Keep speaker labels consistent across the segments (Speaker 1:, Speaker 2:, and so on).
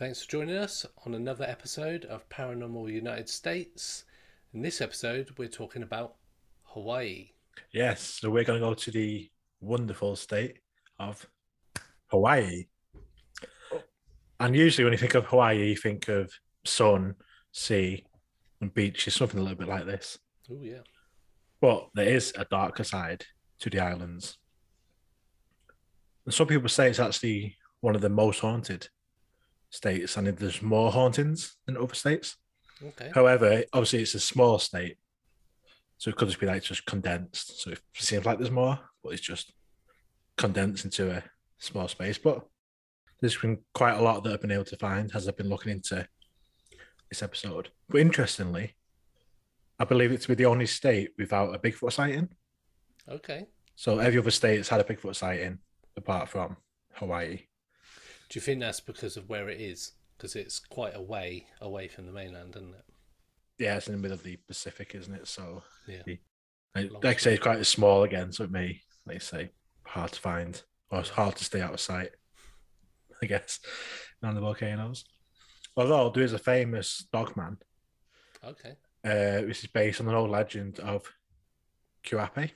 Speaker 1: Thanks for joining us on another episode of Paranormal United States. In this episode, we're talking about Hawaii.
Speaker 2: Yes, so we're going to go to the wonderful state of Hawaii. And usually, when you think of Hawaii, you think of sun, sea, and beaches, something a little bit like this.
Speaker 1: Oh, yeah.
Speaker 2: But there is a darker side to the islands. And some people say it's actually one of the most haunted states, and there's more hauntings than other states.
Speaker 1: Okay.
Speaker 2: However, obviously, it's a small state. So it could just be like just condensed. So it seems like there's more, but it's just condensed into a small space. But there's been quite a lot that I've been able to find as I've been looking into this episode. But interestingly, I believe it to be the only state without a Bigfoot sighting.
Speaker 1: Okay.
Speaker 2: So every other state has had a Bigfoot sighting apart from Hawaii.
Speaker 1: Do you think that's because of where it is? Because it's quite a way away from the mainland, isn't it?
Speaker 2: Yeah, it's in the middle of the Pacific, isn't it? So
Speaker 1: Yeah.
Speaker 2: like, I say, it's quite small again, so it may, like you say, hard to find or it's hard to stay out of sight. I guess around the volcanoes. Although there is a famous dogman,
Speaker 1: Okay.
Speaker 2: uh, which is based on an old legend of Kuape.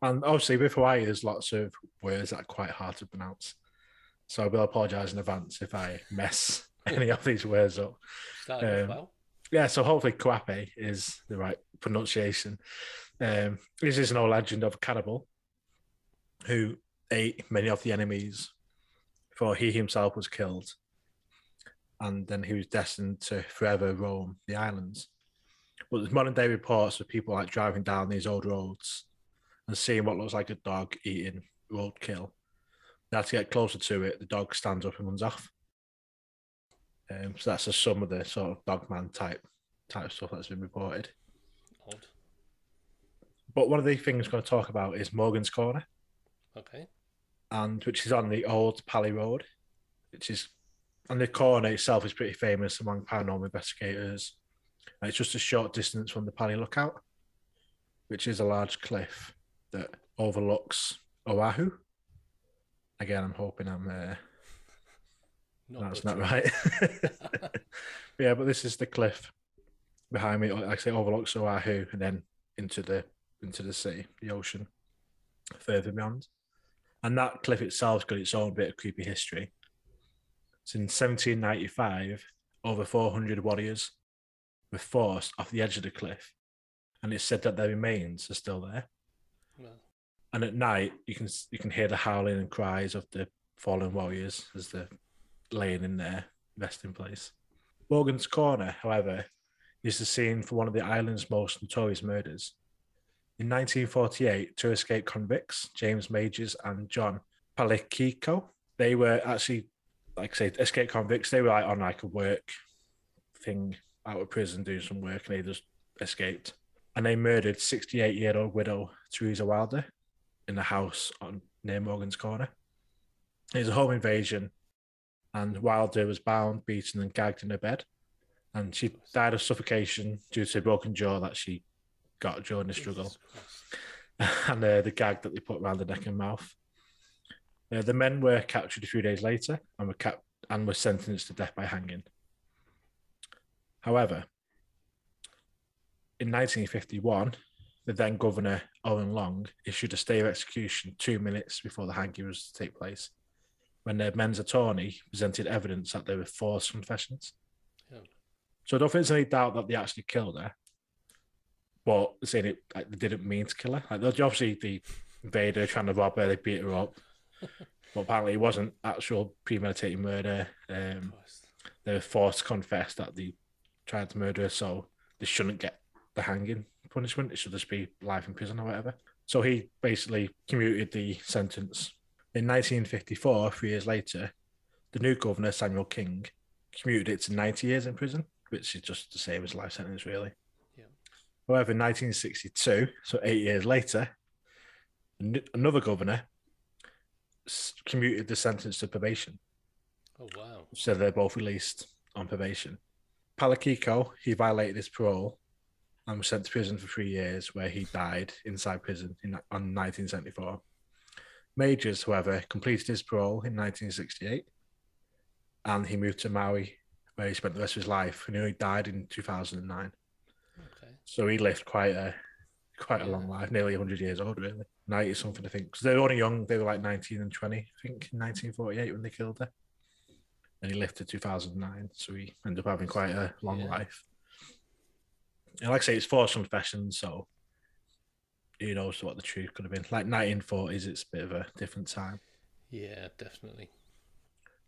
Speaker 2: And obviously, with Hawaii, there's lots of words that are quite hard to pronounce. So I will apologise in advance if I mess any of these words up. Um,
Speaker 1: well.
Speaker 2: Yeah, so hopefully Kuape is the right pronunciation. Um, this is an old legend of a cannibal who ate many of the enemies before he himself was killed. And then he was destined to forever roam the islands. But there's modern day reports of people like driving down these old roads and seeing what looks like a dog eating roadkill. Now to get closer to it, the dog stands up and runs off. Um, so that's just some of the sort of dogman type type stuff that's been reported.
Speaker 1: Odd.
Speaker 2: But one of the things we're going to talk about is Morgan's Corner,
Speaker 1: Okay.
Speaker 2: and which is on the old Pali Road, which is and the corner itself is pretty famous among paranormal investigators. And it's just a short distance from the Pali Lookout, which is a large cliff that overlooks Oahu. Again, I'm hoping I'm uh,
Speaker 1: Not
Speaker 2: That's not right. yeah, but this is the cliff behind me. Like I say, overlooks Oahu and then into the into the sea, the ocean, further beyond. And that cliff itself's got its own bit of creepy history. So in 1795, over 400 warriors were forced off the edge of the cliff, and it's said that their remains are still there.
Speaker 1: Well,
Speaker 2: And at night, you can you can hear the howling and cries of the fallen warriors as they're laying in their resting place. Morgan's Corner, however, is the scene for one of the island's most notorious murders. In 1948, two escaped convicts, James Majors and John Palakiko, they were actually, like I say, escaped convicts. They were like on like a work thing out of prison doing some work, and they just escaped. And they murdered 68-year-old widow Teresa Wilder in a house on near Morgan's Corner. It was a home invasion, and Wilder was bound, beaten, and gagged in her bed. And she died of suffocation due to a broken jaw that she got during the struggle, and uh, the gag that they put around the neck and mouth. Uh, the men were captured a few days later and were cap- and were sentenced to death by hanging. However, in 1951, the then governor Oren Long issued a stay of execution two minutes before the hanging was to take place, when their men's attorney presented evidence that they were forced confessions.
Speaker 1: Yeah.
Speaker 2: So I don't think there's any doubt that they actually killed her, but saying it like they didn't mean to kill her. Like obviously the invader trying to rob her, they beat her up, but apparently it wasn't actual premeditated murder. Um, they were forced to confess that they tried to murder her, so they shouldn't get the hanging punishment. It should just be life in prison or whatever. So he basically commuted the sentence. In 1954, three years later, the new governor, Samuel King, commuted it to 90 years in prison, which is just the same as life sentence, really.
Speaker 1: Yeah.
Speaker 2: However, in 1962, so eight years later, an- another governor s- commuted the sentence to probation.
Speaker 1: Oh wow.
Speaker 2: So they're both released on probation. Palakiko, he violated his parole and was sent to prison for three years, where he died inside prison in, on 1974. Majors, however, completed his parole in 1968 and he moved to Maui, where he spent the rest of his life. And he died in 2009.
Speaker 1: Okay.
Speaker 2: So he lived quite a quite a
Speaker 1: Yeah.
Speaker 2: long life, nearly 100 years old, really. 90 something, I think. Because they were only young. They were like 19 and 20, I think, in 1948 when they killed her. And he lived to 2009. So he ended up having quite a long
Speaker 1: Yeah.
Speaker 2: life. And like I say, it's forced confession. So who knows what the truth could have been. Like 1940s, it's a bit of a different time.
Speaker 1: Yeah, definitely.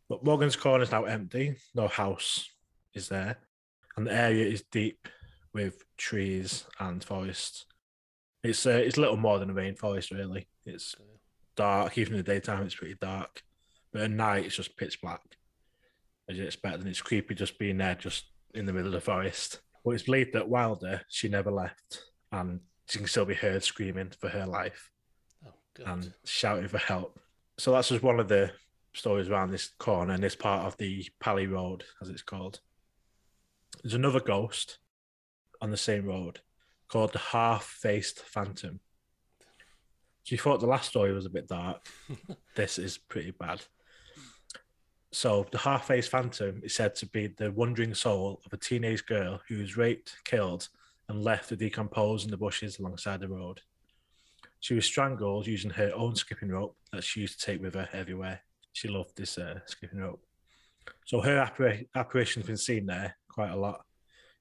Speaker 2: But Morgan's Corner is now empty. No house is there. And the area is deep with trees and forest. It's uh, it's little more than a rainforest, really. It's dark. Even in the daytime, it's pretty dark. But at night, it's just pitch black, as you expect. And it's creepy just being there, just in the middle of the forest. But it's believed that Wilder, she never left. And she can still be heard screaming for her life
Speaker 1: oh
Speaker 2: and shouting for help. So that's just one of the stories around this corner and this part of the Pali Road, as it's called. There's another ghost on the same road called the Half Faced Phantom. So you thought the last story was a bit dark. this is pretty bad. So the Half Faced Phantom is said to be the wandering soul of a teenage girl who was raped, killed, and left to decompose in the bushes alongside the road. She was strangled using her own skipping rope that she used to take with her everywhere. She loved this uh, skipping rope. So her appar- apparition's been seen there quite a lot.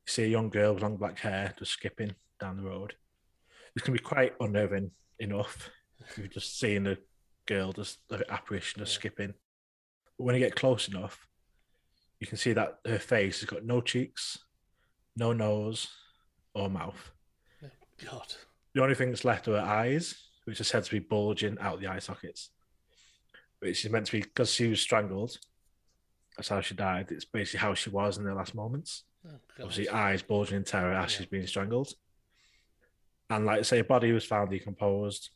Speaker 2: You see a young girl with long black hair just skipping down the road. It's going to be quite unnerving enough if You're just seeing a girl, just apparition just
Speaker 1: Yeah.
Speaker 2: skipping. But when you get close enough, you can see that her face has got no cheeks, no nose, or mouth.
Speaker 1: God.
Speaker 2: The only thing that's left are her eyes, which are said to be bulging out the eye sockets. Which is meant to be because she was strangled. That's how she died. It's basically how she was in the last moments.
Speaker 1: Oh.
Speaker 2: Obviously, eyes bulging in terror as
Speaker 1: Yeah.
Speaker 2: she's being strangled. And like I say, her body was found decomposed.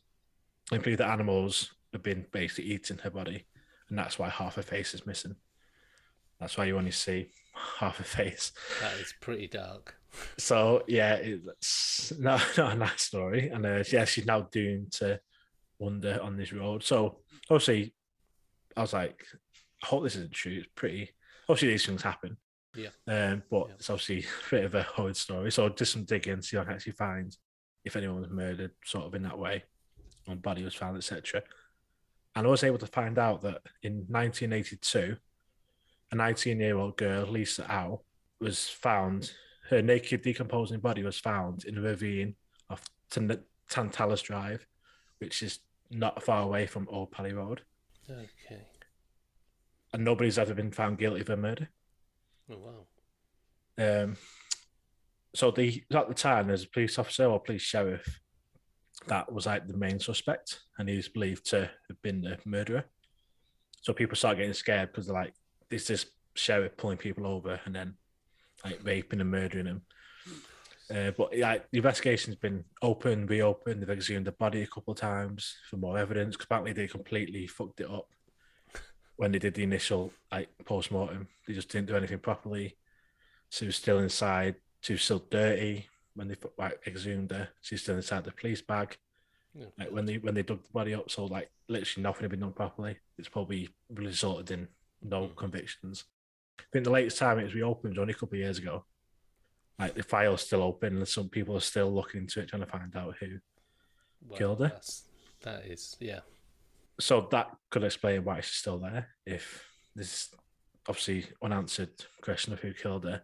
Speaker 2: I believe the animals have been basically eating her body, and that's why half her face is missing. That's why you only see half her face.
Speaker 1: That is pretty dark.
Speaker 2: So yeah, it's not, not a nice story, and uh, yeah, she's now doomed to wander on this road. So obviously, I was like, I hope this isn't true. It's pretty. Obviously, these things happen.
Speaker 1: Yeah.
Speaker 2: Um, but
Speaker 1: Yeah.
Speaker 2: it's obviously a bit of a horrid story. So just some digging, see if I can actually find if anyone was murdered, sort of in that way, and body was found, etc. And I was able to find out that in 1982, a 19-year-old girl, Lisa Au, was found her naked decomposing body was found in a ravine off Tantalus Drive, which is not far away from Old Pali Road.
Speaker 1: Okay.
Speaker 2: And nobody's ever been found guilty of a murder.
Speaker 1: Oh wow.
Speaker 2: Um, so the at the time there's a police officer or police sheriff that was like the main suspect, and he's believed to have been the murderer. So people start getting scared because they're like, "This is sheriff pulling people over and then like raping and murdering them." Uh, but like the investigation's been open, reopened. They've exhumed the body a couple of times for more evidence. Because apparently they completely fucked it up when they did the initial like post mortem. They just didn't do anything properly. She was still inside. She was still dirty when they like exhumed her. She's still inside the police bag.
Speaker 1: Oh,
Speaker 2: Like when they when they dug the body up, so like literally nothing had been done properly. It's probably resulted in no
Speaker 1: Mhm.
Speaker 2: convictions. I think the latest time it was reopened was only a couple of years ago. Like the file's still open, and some people are still looking into it, trying to find out who.
Speaker 1: well,
Speaker 2: killed her?
Speaker 1: That's, yeah.
Speaker 2: So that could explain why she's still there. If this obviously unanswered question of who killed her,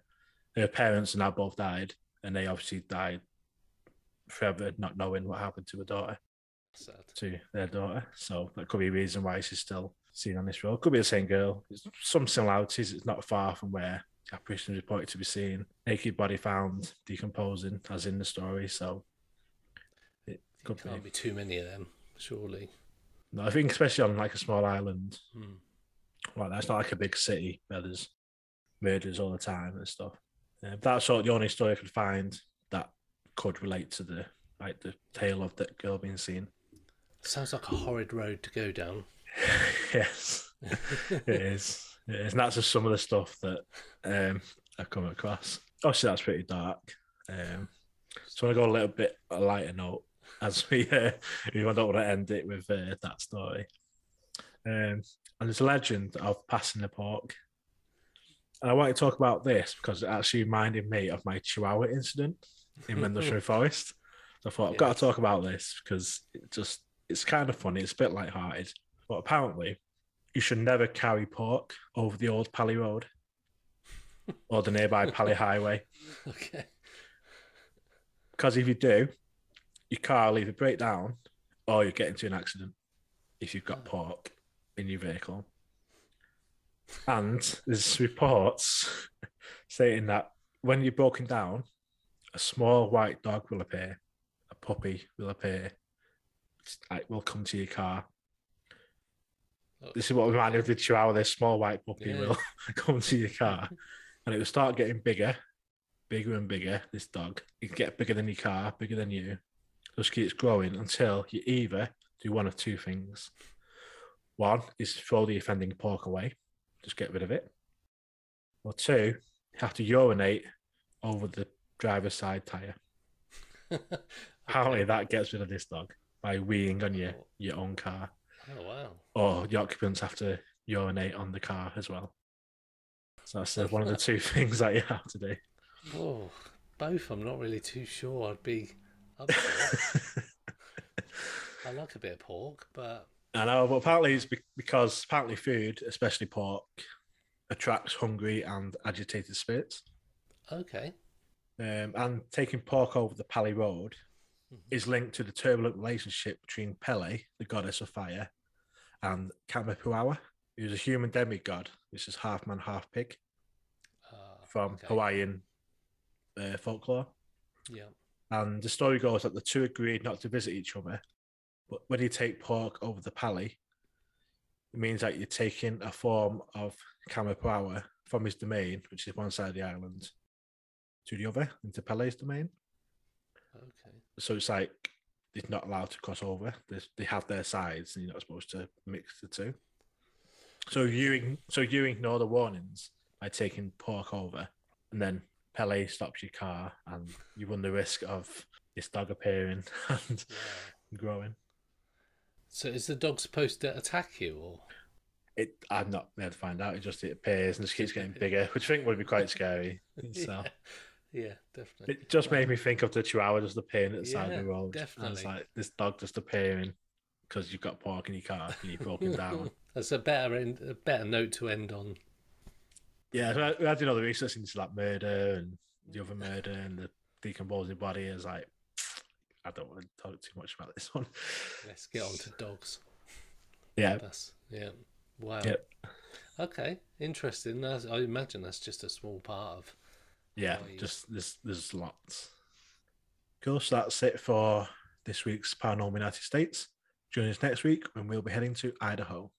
Speaker 2: her parents and now both died, and they obviously died forever, not knowing what happened to her daughter.
Speaker 1: Sad.
Speaker 2: to their daughter. So that could be a reason why she's still seen on this road. Could be the same girl. There's some similarities. It's not far from where the apparition is reported to be seen. Naked body found decomposing, as in the story. So it could
Speaker 1: can't
Speaker 2: be.
Speaker 1: be too many of them, surely.
Speaker 2: No, I think especially on like a small island
Speaker 1: Hmm.
Speaker 2: like that. It's not like a big city where there's murders all the time and stuff. Uh, that's sort of the only story I could find that could relate to the like the tale of that girl being seen.
Speaker 1: Sounds like a horrid road to go down.
Speaker 2: yes, it is. It is. And that's just some of the stuff that um, I've come across. Obviously, that's pretty dark. Um, so I want to go a little bit a lighter note as we, uh, we don't want to end it with uh, that story. Um, and there's a legend of passing the pork. And I want to talk about this because it actually reminded me of my Chihuahua incident in Mendlesham Forest. So I thought I've got to talk about this because it just it's kind of funny. It's a bit light-hearted, but apparently you should never carry pork over the old Pali Road or the nearby Pali Highway
Speaker 1: Okay.
Speaker 2: because if you do, your car will either break down or you get into an accident if you've got hmm. pork in your vehicle. And there's reports stating that when you're broken down, a small white dog will appear, a puppy will appear, it will come to your car.
Speaker 1: Oh,
Speaker 2: This is what reminded me of the Chihuahua. This small white puppy
Speaker 1: Yeah.
Speaker 2: will come to your car, and it will start getting bigger, bigger and bigger. This dog, it can get bigger than your car, bigger than you. Just keeps growing until you either do one of two things. One is throw the offending pork away, just get rid of it. Or two, you have to urinate over the driver's side tire. Apparently, that gets rid of this dog by weeing on your,
Speaker 1: Oh.
Speaker 2: your own car
Speaker 1: Oh wow.
Speaker 2: or the occupants have to urinate on the car as well. So that's uh, one of the two things that you have to do.
Speaker 1: Oh, both. I'm not really too sure. I'd be. Up for it. I like a bit of pork, but
Speaker 2: I know, but apparently it's because apparently food, especially pork, attracts hungry and agitated spirits.
Speaker 1: okay.
Speaker 2: Um, and taking pork over the Pali Road
Speaker 1: Mhm.
Speaker 2: is linked to the turbulent relationship between Pele, the goddess of fire, and Kamapua'a, who's a human demigod, which is half man, half pig
Speaker 1: Uh,
Speaker 2: from
Speaker 1: okay.
Speaker 2: Hawaiian uh, folklore.
Speaker 1: Yeah.
Speaker 2: And the story goes that the two agreed not to visit each other. But when you take pork over the pali, it means that you're taking a form of Kamapua'a from his domain, which is one side of the island, to the other, into Pele's domain.
Speaker 1: Okay.
Speaker 2: So it's like they're not allowed to cross over. They, they have their sides, and you're not supposed to mix the two. So you so you ignore the warnings by taking pork over, and then Pele stops your car, and you run the risk of this dog appearing and
Speaker 1: Yeah.
Speaker 2: growing.
Speaker 1: So is the dog supposed to attack you, or
Speaker 2: It I'm not there to find out. It just it appears and just keeps getting bigger, which I think would be quite scary. So
Speaker 1: yeah, yeah, definitely.
Speaker 2: it just made me think of the Chihuahua just appearing at the side
Speaker 1: Yeah,
Speaker 2: of the road. And it's like this dog just appearing because you've got pork in your car and you're broken down.
Speaker 1: That's a better end, a better note to end on.
Speaker 2: Yeah, so I, I did all the research into like murder and the other murder and the decomposing body. Is like, I don't want to talk too much about this one.
Speaker 1: Let's get on to dogs.
Speaker 2: Yeah,
Speaker 1: That's yeah. Wow.
Speaker 2: Yep.
Speaker 1: Okay, interesting. That's, I imagine that's just a small part of.
Speaker 2: yeah,
Speaker 1: yeah.
Speaker 2: just there's there's lots. Cool. So that's it for this week's Paranormal United States. Join us next week when we'll be heading to Idaho.